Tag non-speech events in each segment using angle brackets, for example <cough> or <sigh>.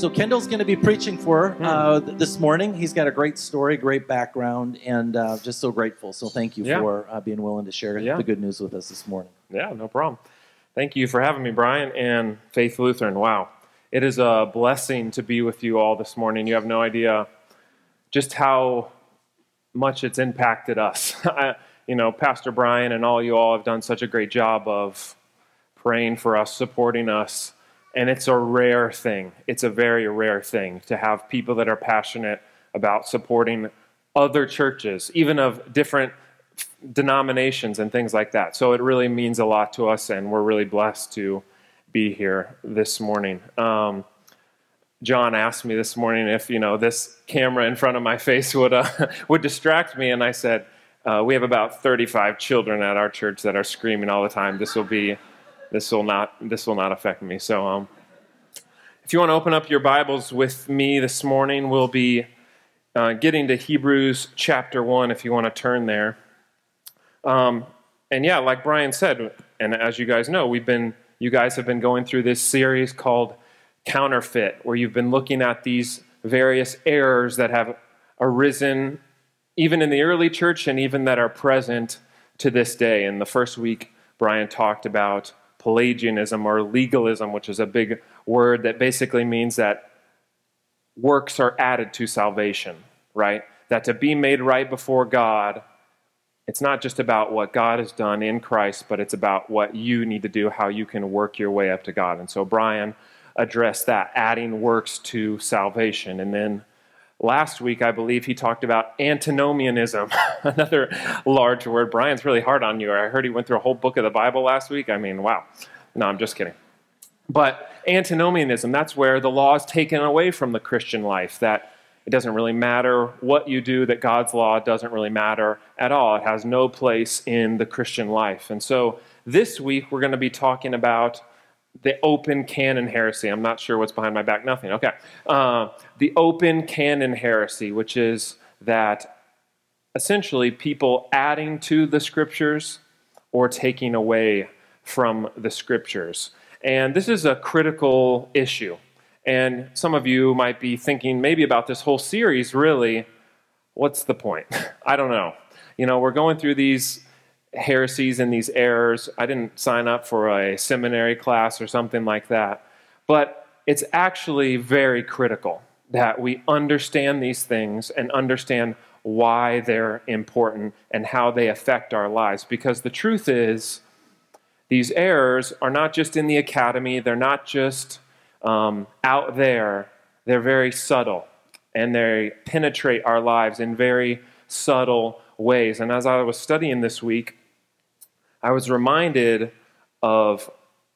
So Kendall's going to be preaching for uh, th- this morning. He's got a great story, great background, and uh, just so grateful. So thank you Yeah. for uh, being willing to share Yeah. the good news with us this morning. Yeah, no problem. Thank you for having me, Brian, and Faith Lutheran. Wow. It is a blessing to be with you all this morning. You have no idea just how much it's impacted us. <laughs> I, you know, Pastor Brian and all you all have done such a great job of praying for us, supporting us, and it's a rare thing. It's a very rare thing to have people that are passionate about supporting other churches, even of different denominations and things like that. So it really means a lot to us, and we're really blessed to be here this morning. Um, John asked me this morning if you know this camera in front of my <laughs> face would uh, would distract me, and I said uh, we have about 35 children at our church that are screaming all the time. This will be this will not this will not affect me. So um, if you want to open up your Bibles with me this morning, we'll be uh, getting to Hebrews chapter one. If you want to turn there. Um, and yeah, like Brian said, and as you guys know, we've been, you guys have been going through this series called Counterfeit, where you've been looking at these various errors that have arisen even in the early church and even that are present to this day. In the first week, Brian talked about Pelagianism or legalism, which is a big word that basically means that works are added to salvation, right? That to be made right before God, it's not just about what God has done in Christ, but it's about what you need to do, how you can work your way up to God. And so Brian addressed that, adding works to salvation. And then last week, I believe he talked about antinomianism, <laughs> another large word. Brian's really hard on you. I heard he went through a whole book of the Bible last week. I mean, wow. No, I'm just kidding. But antinomianism, that's where the law is taken away from the Christian life, that it doesn't really matter what you do, that God's law doesn't really matter at all. It has no place in the Christian life. And so this week we're going to be talking about the open canon heresy. I'm not sure what's behind my back. Nothing. Okay. Uh, the open canon heresy, which is that essentially people adding to the scriptures or taking away from the scriptures. And this is a critical issue. And some of you might be thinking maybe about this whole series, really, what's the point? <laughs> I don't know. You know, we're going through these heresies and these errors. I didn't sign up for a seminary class or something like that. But it's actually very critical that we understand these things and understand why they're important and how they affect our lives. Because the truth is, these errors are not just in the academy, they're not just um, out there, they're very subtle and they penetrate our lives in very subtle ways. And as I was studying this week, I was reminded of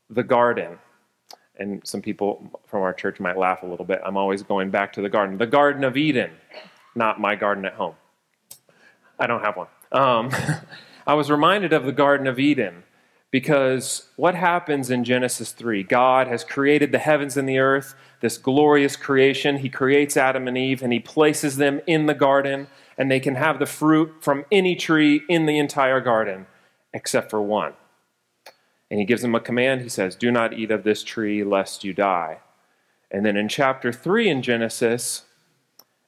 the garden. And some people from our church might laugh a little bit. I'm always going back to the garden. The Garden of Eden, not my garden at home. I don't have one. Um, <laughs> I was reminded of the Garden of Eden because what happens in Genesis 3? God has created the heavens and the earth, this glorious creation. He creates Adam and Eve and he places them in the garden, and they can have the fruit from any tree in the entire garden except for one. And he gives them a command. He says, Do not eat of this tree lest you die. And then in chapter 3 in Genesis,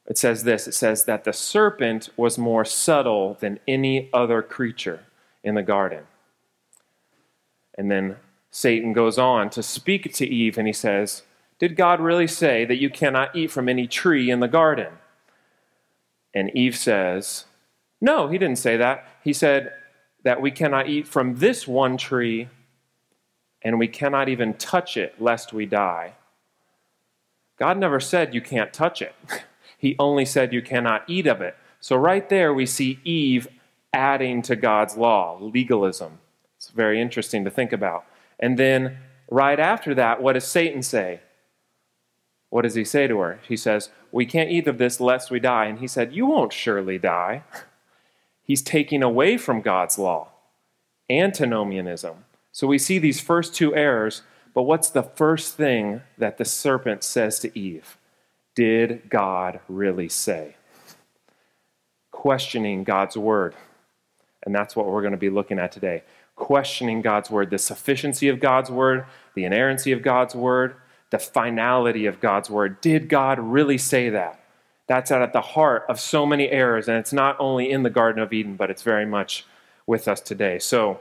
it says this it says that the serpent was more subtle than any other creature in the garden. And then Satan goes on to speak to Eve and he says, Did God really say that you cannot eat from any tree in the garden? And Eve says, No, he didn't say that. He said that we cannot eat from this one tree and we cannot even touch it lest we die. God never said you can't touch it. <laughs> He only said you cannot eat of it. So, right there, we see Eve adding to God's law, legalism. It's very interesting to think about. And then, right after that, what does Satan say? What does he say to her? He says, We can't eat of this lest we die. And he said, You won't surely die. <laughs> He's taking away from God's law, antinomianism. So we see these first two errors, but what's the first thing that the serpent says to Eve? Did God really say? Questioning God's word. And that's what we're going to be looking at today. Questioning God's word, the sufficiency of God's word, the inerrancy of God's word, the finality of God's word. Did God really say that? That's at the heart of so many errors, and it's not only in the Garden of Eden, but it's very much with us today. So,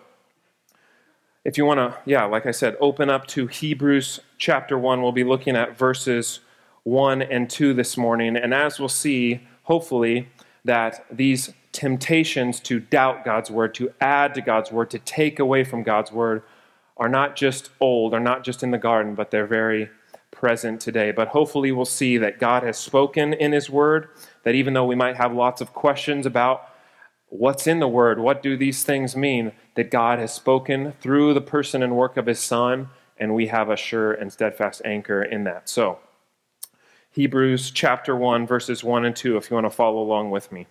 if you want to, yeah, like I said, open up to Hebrews chapter 1. We'll be looking at verses 1 and 2 this morning. And as we'll see, hopefully, that these temptations to doubt God's word, to add to God's word, to take away from God's word, are not just old, are not just in the garden, but they're very present today. But hopefully, we'll see that God has spoken in His Word, that even though we might have lots of questions about what's in the Word, what do these things mean, that God has spoken through the person and work of His Son, and we have a sure and steadfast anchor in that. So, Hebrews chapter 1, verses 1 and 2, if you want to follow along with me.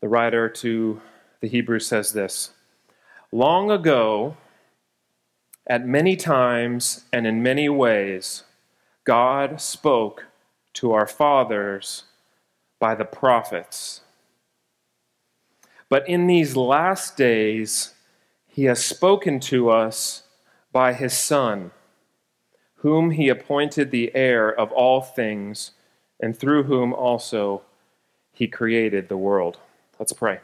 The writer to the Hebrews says this Long ago, at many times and in many ways, God spoke to our fathers by the prophets. But in these last days, he has spoken to us by his Son, whom he appointed the heir of all things, and through whom also he created the world. Let's pray.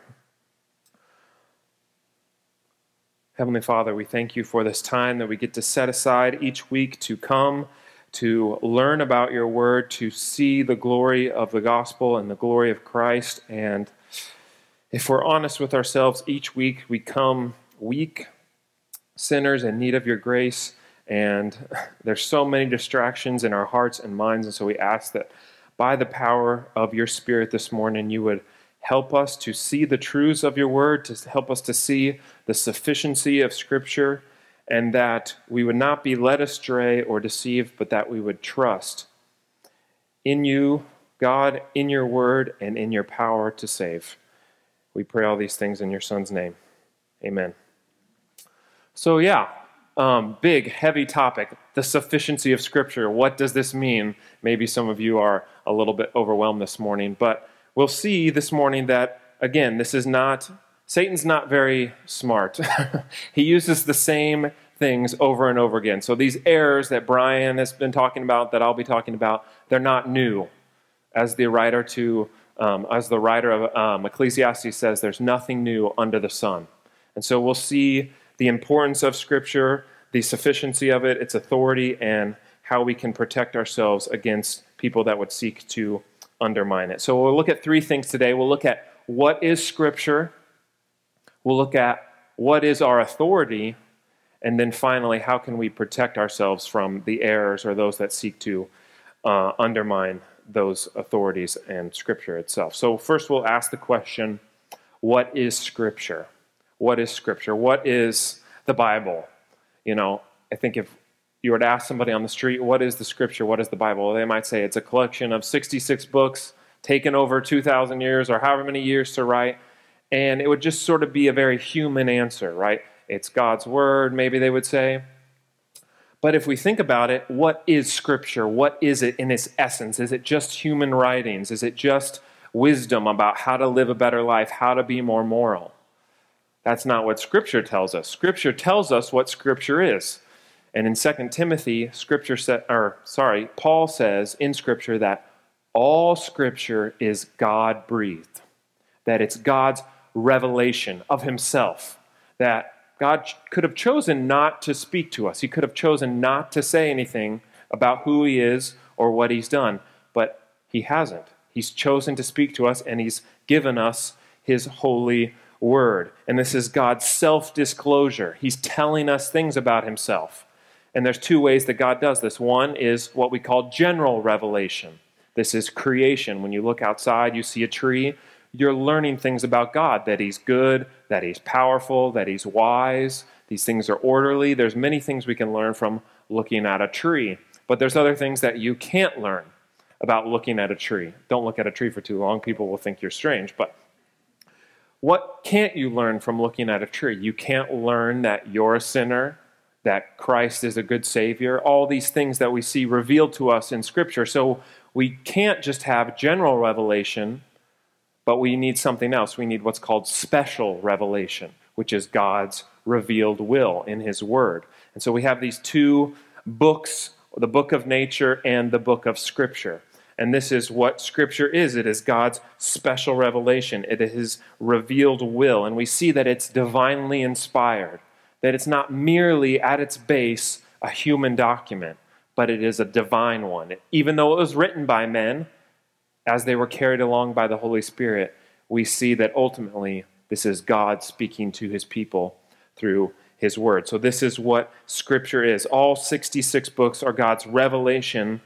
Heavenly Father, we thank you for this time that we get to set aside each week to come, to learn about your word, to see the glory of the gospel and the glory of Christ. And if we're honest with ourselves, each week we come weak, sinners in need of your grace. And <laughs> there's so many distractions in our hearts and minds. And so we ask that by the power of your Spirit this morning, you would help us to see the truths of your word, to help us to see the sufficiency of Scripture, and that we would not be led astray or deceived, but that we would trust in you, God, in your word, and in your power to save. We pray all these things in your Son's name. Amen. So, yeah, um, big, heavy topic the sufficiency of Scripture. What does this mean? Maybe some of you are a little bit overwhelmed this morning, but we'll see this morning that, again, this is not, Satan's not very smart. <laughs> he uses the same things over and over again. So these errors that Brian has been talking about, that I'll be talking about, they're not new. As the writer to, um, as the writer of um, Ecclesiastes says, there's nothing new under the sun. And so we'll see the importance of Scripture, the sufficiency of it, its authority, and how we can protect ourselves against people that would seek to undermine it. So we'll look at three things today. We'll look at what is Scripture, we'll look at what is our authority, and then finally, how can we protect ourselves from the errors or those that seek to uh, undermine those authorities and Scripture itself. So, first, we'll ask the question what is Scripture? What is Scripture? What is the Bible? You know, I think if you were to ask somebody on the street, what is the scripture? What is the Bible? They might say it's a collection of 66 books taken over 2,000 years or however many years to write. And it would just sort of be a very human answer, right? It's God's word, maybe they would say. But if we think about it, what is Scripture? What is it in its essence? Is it just human writings? Is it just wisdom about how to live a better life, how to be more moral? That's not what Scripture tells us. Scripture tells us what Scripture is. And in 2 Timothy, scripture sa- or sorry, Paul says in scripture that all scripture is God breathed. That it's God's revelation of himself. That God could have chosen not to speak to us. He could have chosen not to say anything about who he is or what he's done, but he hasn't. He's chosen to speak to us and he's given us his holy word. And this is God's self disclosure. He's telling us things about himself. And there's two ways that God does this. One is what we call general revelation. This is creation. When you look outside, you see a tree, you're learning things about God that He's good, that He's powerful, that He's wise. These things are orderly. There's many things we can learn from looking at a tree. But there's other things that you can't learn about looking at a tree. Don't look at a tree for too long, people will think you're strange. But what can't you learn from looking at a tree? You can't learn that you're a sinner that Christ is a good Savior, all these things that we see revealed to us in Scripture. So we can't just have general revelation, but we need something else. We need what's called special revelation, which is God's revealed will in His Word. And so we have these two books, the book of nature and the book of Scripture. And this is what Scripture is it is God's special revelation, it is His revealed will. And we see that it's divinely inspired, that it's not merely at its base a human document, but it is a divine one. Even though it was written by men, as they were carried along by the Holy Spirit, we see that ultimately this is God speaking to His people through His Word. So, this is what Scripture is. All 66 books are God's revelation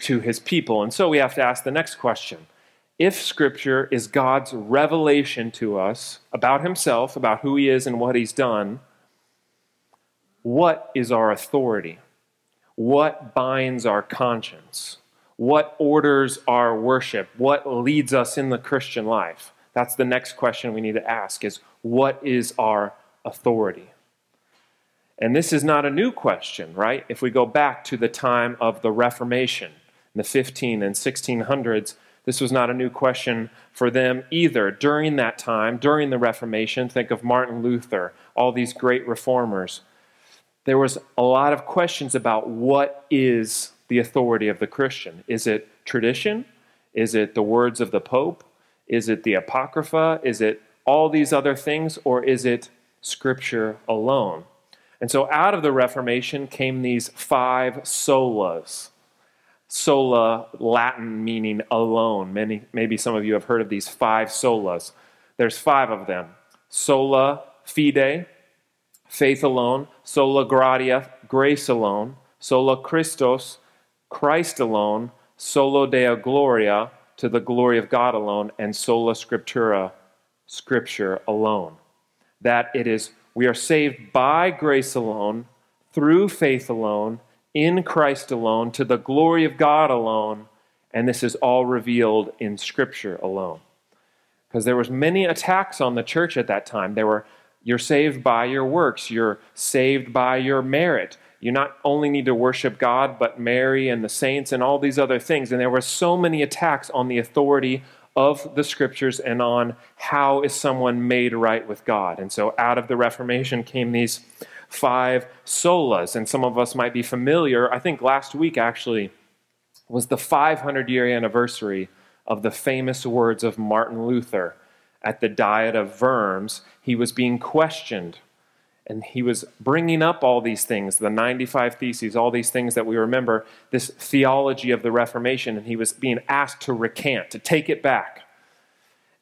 to his people. And so we have to ask the next question If Scripture is God's revelation to us about himself, about who he is and what he's done, what is our authority? What binds our conscience? What orders our worship? What leads us in the Christian life? That's the next question we need to ask is what is our authority? And this is not a new question, right? If we go back to the time of the Reformation, in the 15 and 1600s, this was not a new question for them either. During that time, during the Reformation, think of Martin Luther, all these great reformers, there was a lot of questions about what is the authority of the Christian. Is it tradition? Is it the words of the Pope? Is it the Apocrypha? Is it all these other things? Or is it Scripture alone? And so out of the Reformation came these five solas sola Latin meaning alone. Many, maybe some of you have heard of these five solas. There's five of them sola fide, faith alone, sola gratia, grace alone, sola Christus, Christ alone, solo Deo gloria, to the glory of God alone, and sola scriptura, scripture alone. That it is, we are saved by grace alone, through faith alone, in Christ alone, to the glory of God alone, and this is all revealed in Scripture alone. Because there was many attacks on the church at that time. There were you're saved by your works, you're saved by your merit. You not only need to worship God, but Mary and the saints and all these other things. And there were so many attacks on the authority of the scriptures and on how is someone made right with God. And so out of the Reformation came these five solas. And some of us might be familiar. I think last week actually was the 500 year anniversary of the famous words of Martin Luther at the Diet of Worms. He was being questioned and he was bringing up all these things the 95 theses all these things that we remember this theology of the reformation and he was being asked to recant to take it back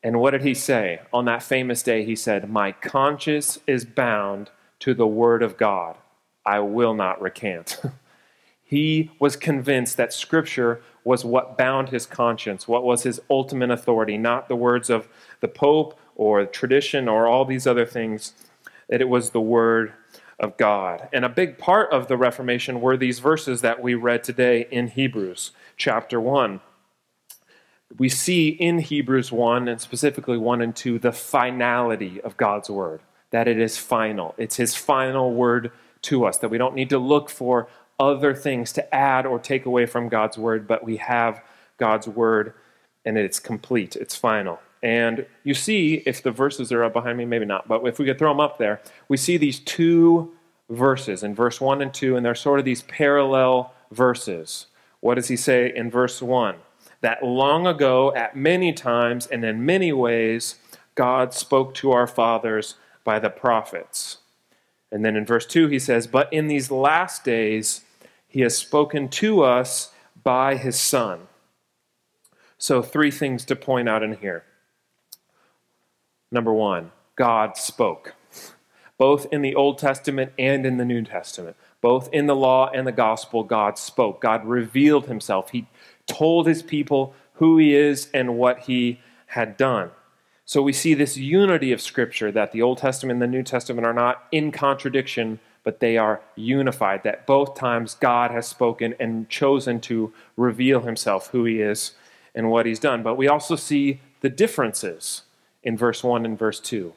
and what did he say on that famous day he said my conscience is bound to the Word of God. I will not recant. <laughs> he was convinced that Scripture was what bound his conscience, what was his ultimate authority, not the words of the Pope or tradition or all these other things, that it was the Word of God. And a big part of the Reformation were these verses that we read today in Hebrews chapter 1. We see in Hebrews 1, and specifically 1 and 2, the finality of God's Word that it is final. It's his final word to us, that we don't need to look for other things to add or take away from God's word, but we have God's word and it's complete, it's final. And you see, if the verses are up behind me, maybe not, but if we could throw them up there, we see these two verses in verse 1 and 2, and they're sort of these parallel verses. What does he say in verse 1? That long ago, at many times and in many ways, God spoke to our fathers by the prophets. And then in verse 2, he says, But in these last days, he has spoken to us by his Son. So, three things to point out in here. Number one, God spoke, both in the Old Testament and in the New Testament. Both in the law and the gospel, God spoke. God revealed himself. He told his people who he is and what he had done. So we see this unity of Scripture that the Old Testament and the New Testament are not in contradiction, but they are unified. That both times God has spoken and chosen to reveal himself, who he is, and what he's done. But we also see the differences in verse 1 and verse 2.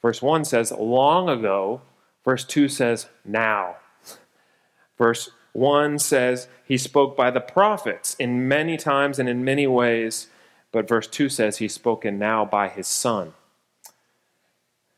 Verse 1 says, long ago. Verse 2 says, now. Verse 1 says, he spoke by the prophets in many times and in many ways. But verse 2 says he's spoken now by his son.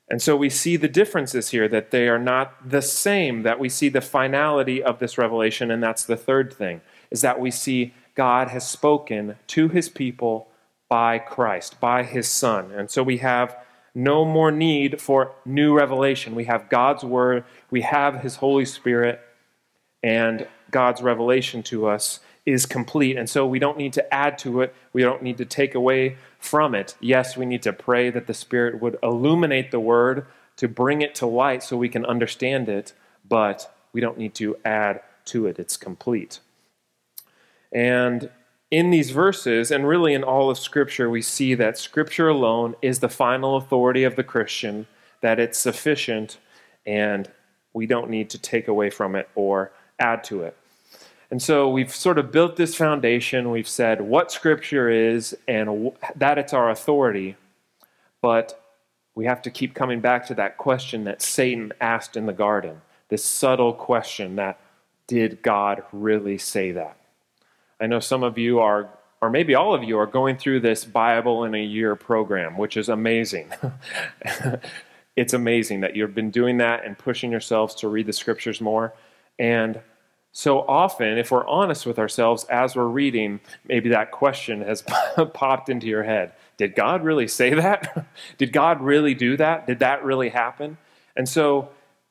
And so we see the differences here, that they are not the same, that we see the finality of this revelation, and that's the third thing, is that we see God has spoken to his people by Christ, by his Son. And so we have no more need for new revelation. We have God's Word, we have his Holy Spirit, and God's revelation to us is complete. And so we don't need to add to it, we don't need to take away from it. Yes, we need to pray that the Spirit would illuminate the Word to bring it to light so we can understand it, but we don't need to add to it. It's complete. And in these verses, and really in all of Scripture, we see that Scripture alone is the final authority of the Christian, that it's sufficient, and we don't need to take away from it or add to it. And so we've sort of built this foundation. We've said what Scripture is and that it's our authority. But we have to keep coming back to that question that Satan asked in the garden this subtle question that did God really say that? I know some of you are, or maybe all of you, are going through this Bible in a year program, which is amazing. <laughs> it's amazing that you've been doing that and pushing yourselves to read the scriptures more. And so often, if we're honest with ourselves as we're reading, maybe that question has <laughs> popped into your head Did God really say that? <laughs> Did God really do that? Did that really happen? And so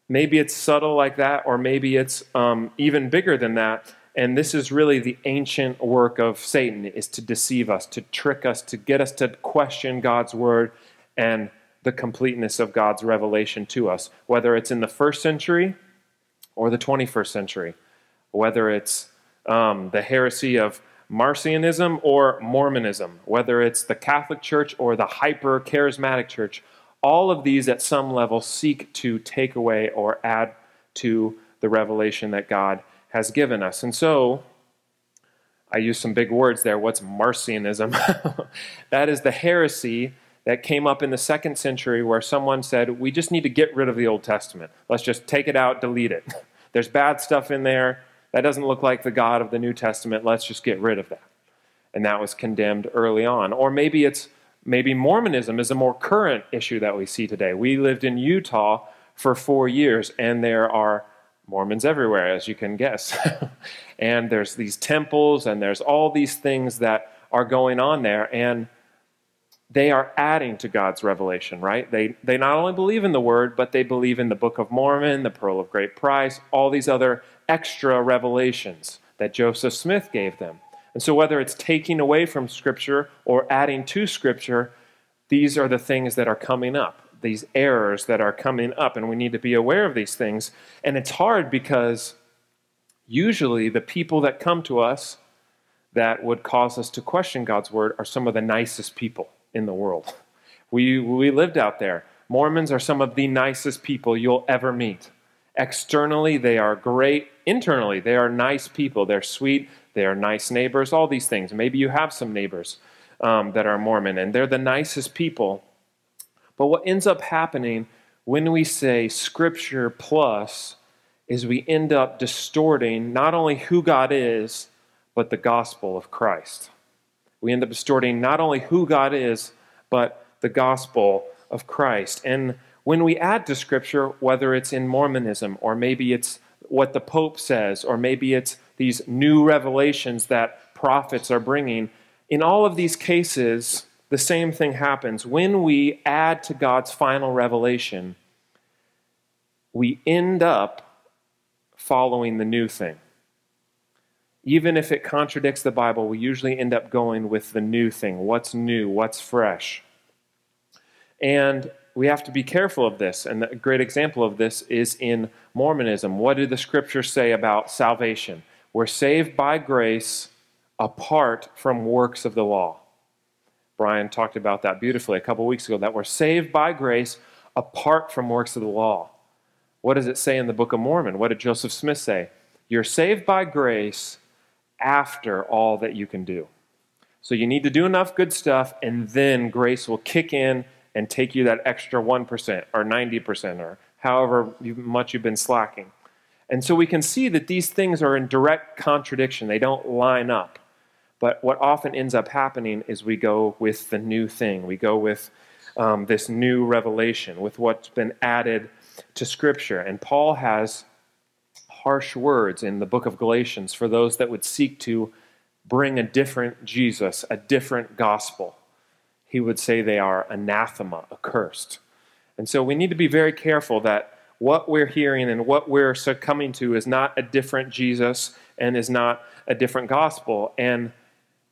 maybe it's subtle like that, or maybe it's um, even bigger than that. And this is really the ancient work of Satan is to deceive us, to trick us, to get us to question God's word and the completeness of God's revelation to us, whether it's in the first century or the 21st century whether it's um, the heresy of Marcionism or Mormonism, whether it's the Catholic Church or the hyper charismatic church, all of these at some level seek to take away or add to the revelation that God has given us. And so, I use some big words there. What's Marcionism? <laughs> that is the heresy that came up in the second century where someone said, We just need to get rid of the Old Testament. Let's just take it out, delete it. <laughs> There's bad stuff in there. That doesn't look like the God of the New Testament. Let's just get rid of that. And that was condemned early on. Or maybe it's maybe Mormonism is a more current issue that we see today. We lived in Utah for four years, and there are Mormons everywhere, as you can guess. <laughs> and there's these temples, and there's all these things that are going on there. And they are adding to God's revelation, right? They, they not only believe in the Word, but they believe in the Book of Mormon, the Pearl of Great Price, all these other extra revelations that Joseph Smith gave them. And so, whether it's taking away from Scripture or adding to Scripture, these are the things that are coming up, these errors that are coming up, and we need to be aware of these things. And it's hard because usually the people that come to us that would cause us to question God's word are some of the nicest people in the world. <laughs> We, we lived out there. Mormons are some of the nicest people you'll ever meet. Externally, they are great. Internally, they are nice people. They're sweet. They are nice neighbors, all these things. Maybe you have some neighbors um, that are Mormon, and they're the nicest people. But what ends up happening when we say Scripture plus is we end up distorting not only who God is, but the gospel of Christ. We end up distorting not only who God is, but the gospel of Christ. And when we add to Scripture, whether it's in Mormonism or maybe it's what the Pope says, or maybe it's these new revelations that prophets are bringing, in all of these cases, the same thing happens. When we add to God's final revelation, we end up following the new thing. Even if it contradicts the Bible, we usually end up going with the new thing. What's new? What's fresh? And we have to be careful of this. And a great example of this is in Mormonism. What do the scriptures say about salvation? We're saved by grace apart from works of the law. Brian talked about that beautifully a couple weeks ago that we're saved by grace apart from works of the law. What does it say in the Book of Mormon? What did Joseph Smith say? You're saved by grace after all that you can do. So you need to do enough good stuff, and then grace will kick in and take you that extra 1% or 90% or however much you've been slacking. And so we can see that these things are in direct contradiction, they don't line up. But what often ends up happening is we go with the new thing. We go with um, this new revelation, with what's been added to Scripture. And Paul has harsh words in the book of Galatians for those that would seek to bring a different Jesus, a different gospel. He would say they are anathema, accursed. And so we need to be very careful that what we're hearing and what we're succumbing to is not a different Jesus and is not a different gospel. And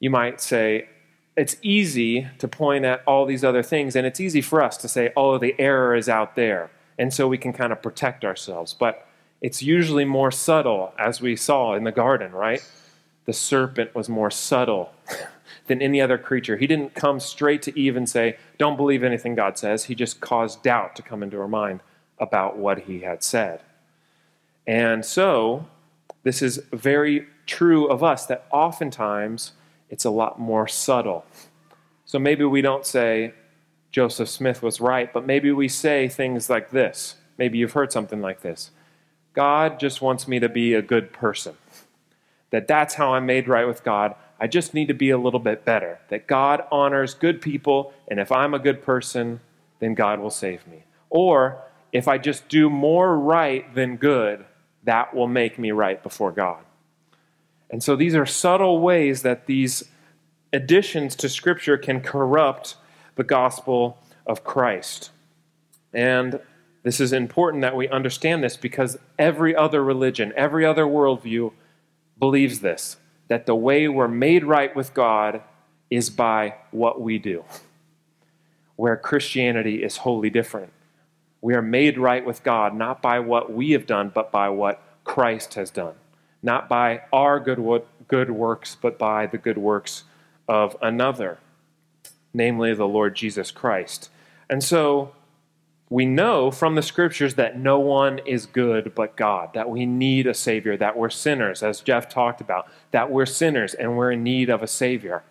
you might say, it's easy to point at all these other things, and it's easy for us to say, oh, the error is out there. And so we can kind of protect ourselves. But it's usually more subtle, as we saw in the garden, right? The serpent was more subtle <laughs> than any other creature. He didn't come straight to Eve and say, Don't believe anything God says. He just caused doubt to come into her mind about what he had said. And so, this is very true of us that oftentimes it's a lot more subtle. So maybe we don't say, Joseph Smith was right, but maybe we say things like this. Maybe you've heard something like this. God just wants me to be a good person. That that's how I'm made right with God. I just need to be a little bit better. That God honors good people, and if I'm a good person, then God will save me. Or if I just do more right than good, that will make me right before God. And so these are subtle ways that these additions to Scripture can corrupt the gospel of Christ. And this is important that we understand this because every other religion, every other worldview believes this that the way we're made right with God is by what we do, where Christianity is wholly different. We are made right with God not by what we have done, but by what Christ has done. Not by our good, good works, but by the good works of another, namely the Lord Jesus Christ. And so, we know from the scriptures that no one is good but God, that we need a Savior, that we're sinners, as Jeff talked about, that we're sinners and we're in need of a Savior.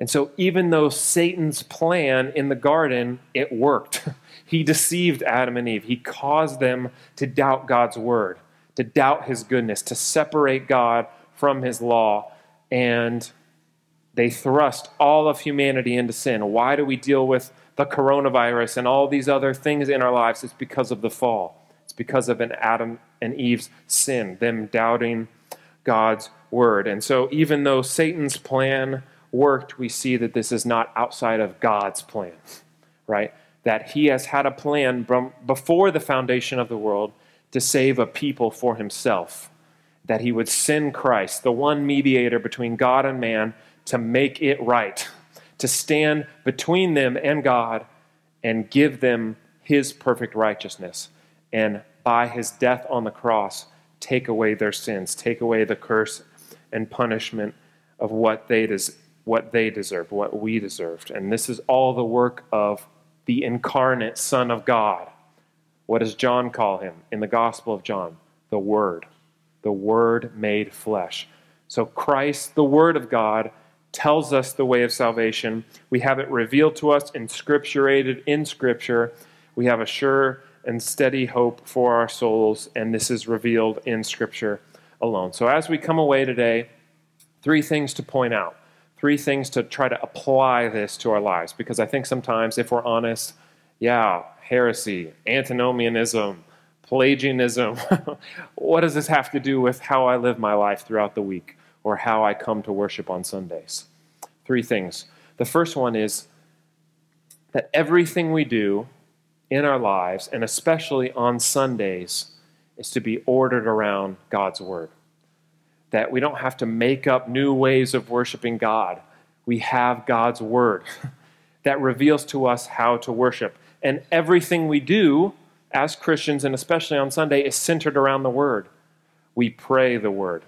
And so, even though Satan's plan in the garden, it worked. <laughs> he deceived Adam and Eve. He caused them to doubt God's word, to doubt his goodness, to separate God from his law. And they thrust all of humanity into sin. Why do we deal with the coronavirus and all these other things in our lives, it's because of the fall. It's because of an Adam and Eve's sin, them doubting God's word. And so, even though Satan's plan worked, we see that this is not outside of God's plan, right? That he has had a plan before the foundation of the world to save a people for himself. That he would send Christ, the one mediator between God and man, to make it right to stand between them and God and give them his perfect righteousness. And by his death on the cross, take away their sins, take away the curse and punishment of what they, des- what they deserved, what we deserved. And this is all the work of the incarnate Son of God. What does John call him in the Gospel of John? The Word. The Word made flesh. So Christ, the Word of God, tells us the way of salvation. We have it revealed to us and scripturated in Scripture. We have a sure and steady hope for our souls, and this is revealed in Scripture alone. So, as we come away today, three things to point out, three things to try to apply this to our lives, because I think sometimes, if we're honest, yeah, heresy, antinomianism, Pelagianism, <laughs> what does this have to do with how I live my life throughout the week? or how I come to worship on Sundays. Three things. The first one is that everything we do in our lives, and especially on Sundays, is to be ordered around God's Word. That we don't have to make up new ways of worshiping God. We have God's Word <laughs> that reveals to us how to worship. And everything we do as Christians, and especially on Sunday, is centered around the Word. We pray the Word.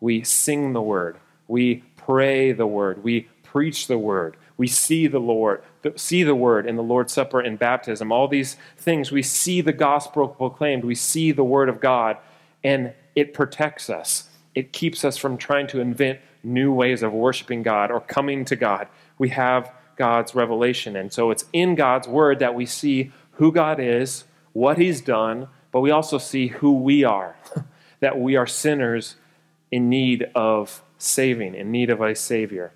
We sing the word. We pray the word. We preach the word. We see the Lord, see the word in the Lord's Supper and baptism. All these things, we see the gospel proclaimed. We see the word of God, and it protects us. It keeps us from trying to invent new ways of worshiping God or coming to God. We have God's revelation. And so it's in God's word that we see who God is, what he's done, but we also see who we are, <laughs> that we are sinners in need of saving, in need of a Savior.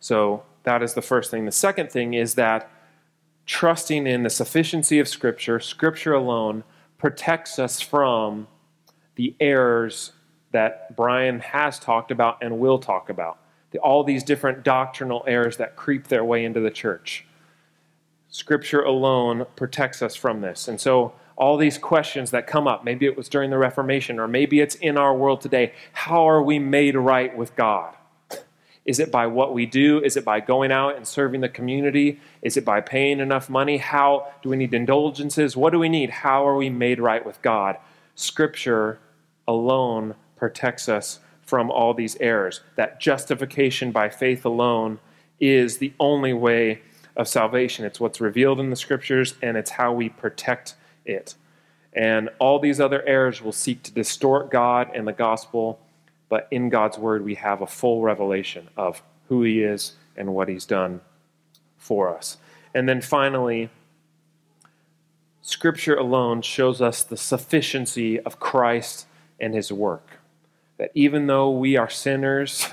So that is the first thing. The second thing is that trusting in the sufficiency of Scripture, Scripture alone, protects us from the errors that Brian has talked about and will talk about. The, all these different doctrinal errors that creep their way into the church. Scripture alone protects us from this. And so, all these questions that come up, maybe it was during the Reformation, or maybe it's in our world today how are we made right with God? Is it by what we do? Is it by going out and serving the community? Is it by paying enough money? How do we need indulgences? What do we need? How are we made right with God? Scripture alone protects us from all these errors. That justification by faith alone is the only way of salvation. It's what's revealed in the scriptures and it's how we protect it. And all these other errors will seek to distort God and the gospel but in God's word, we have a full revelation of who He is and what He's done for us. And then finally, Scripture alone shows us the sufficiency of Christ and His work. That even though we are sinners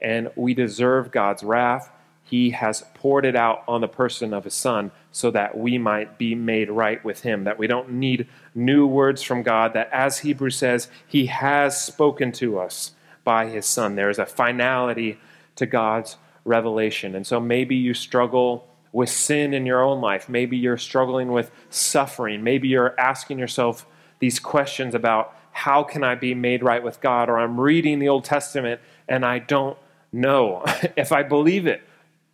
and we deserve God's wrath, He has poured it out on the person of His Son so that we might be made right with Him. That we don't need new words from God, that as Hebrews says, He has spoken to us by His Son. There is a finality to God's revelation. And so maybe you struggle with sin in your own life. Maybe you're struggling with suffering. Maybe you're asking yourself these questions about how can I be made right with God? Or I'm reading the Old Testament and I don't know <laughs> if I believe it.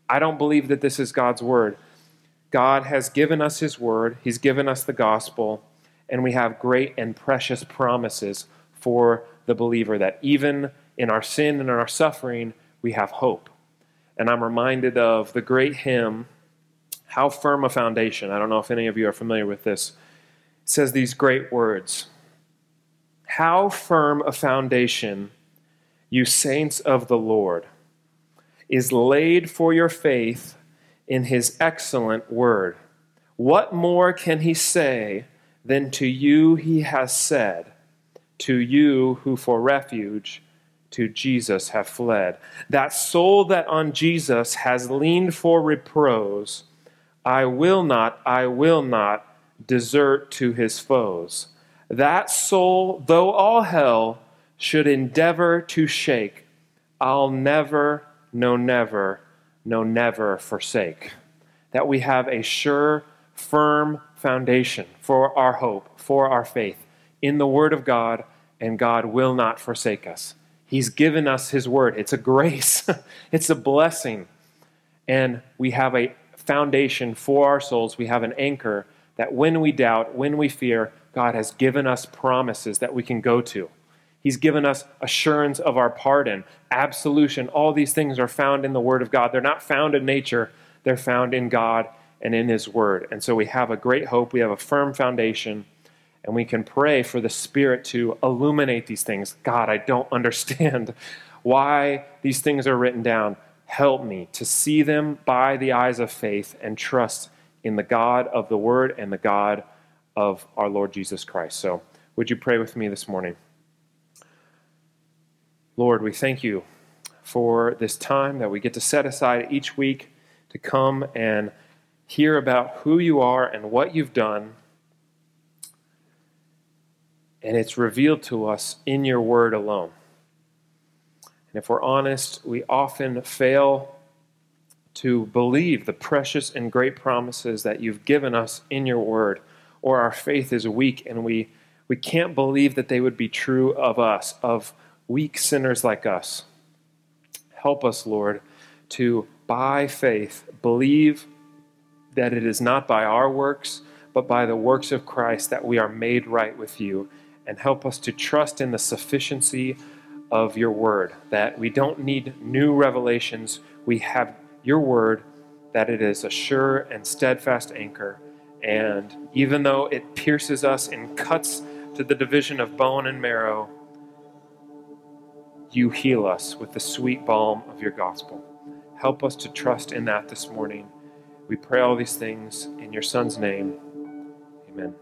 I don't believe that this is God's word. God has given us His word, He's given us the gospel, and we have great and precious promises for the believer that even in our sin and in our suffering, we have hope. And I'm reminded of the great hymn, How Firm a Foundation. I don't know if any of you are familiar with this. It says these great words How firm a foundation, you saints of the Lord, is laid for your faith in his excellent word. What more can he say than to you he has said, to you who for refuge to Jesus have fled? That soul that on Jesus has leaned for repose, I will not, I will not desert to his foes. That soul, though all hell should endeavor to shake, I'll never, no, never no, never forsake. That we have a sure, firm foundation for our hope, for our faith in the Word of God, and God will not forsake us. He's given us His Word. It's a grace, <laughs> it's a blessing. And we have a foundation for our souls. We have an anchor that when we doubt, when we fear, God has given us promises that we can go to. He's given us assurance of our pardon, absolution. All these things are found in the Word of God. They're not found in nature, they're found in God and in His Word. And so we have a great hope, we have a firm foundation, and we can pray for the Spirit to illuminate these things. God, I don't <laughs> understand why these things are written down. Help me to see them by the eyes of faith and trust in the God of the Word and the God of our Lord Jesus Christ. So, would you pray with me this morning? Lord, we thank you for this time that we get to set aside each week to come and hear about who you are and what you've done. And it's revealed to us in your word alone. And if we're honest, we often fail to believe the precious and great promises that you've given us in your word, or our faith is weak and we, we can't believe that they would be true of us, of weak sinners like us. Help us, Lord, to by faith believe that it is not by our works, but by the works of Christ that we are made right with you. And help us to trust in the sufficiency of your word, that we don't need new revelations. We have your word, that it is a sure and steadfast anchor. And even though it pierces us and cuts to the division of bone and marrow, you heal us with the sweet balm of your gospel. Help us to trust in that this morning. We pray all these things in your Son's name. Amen.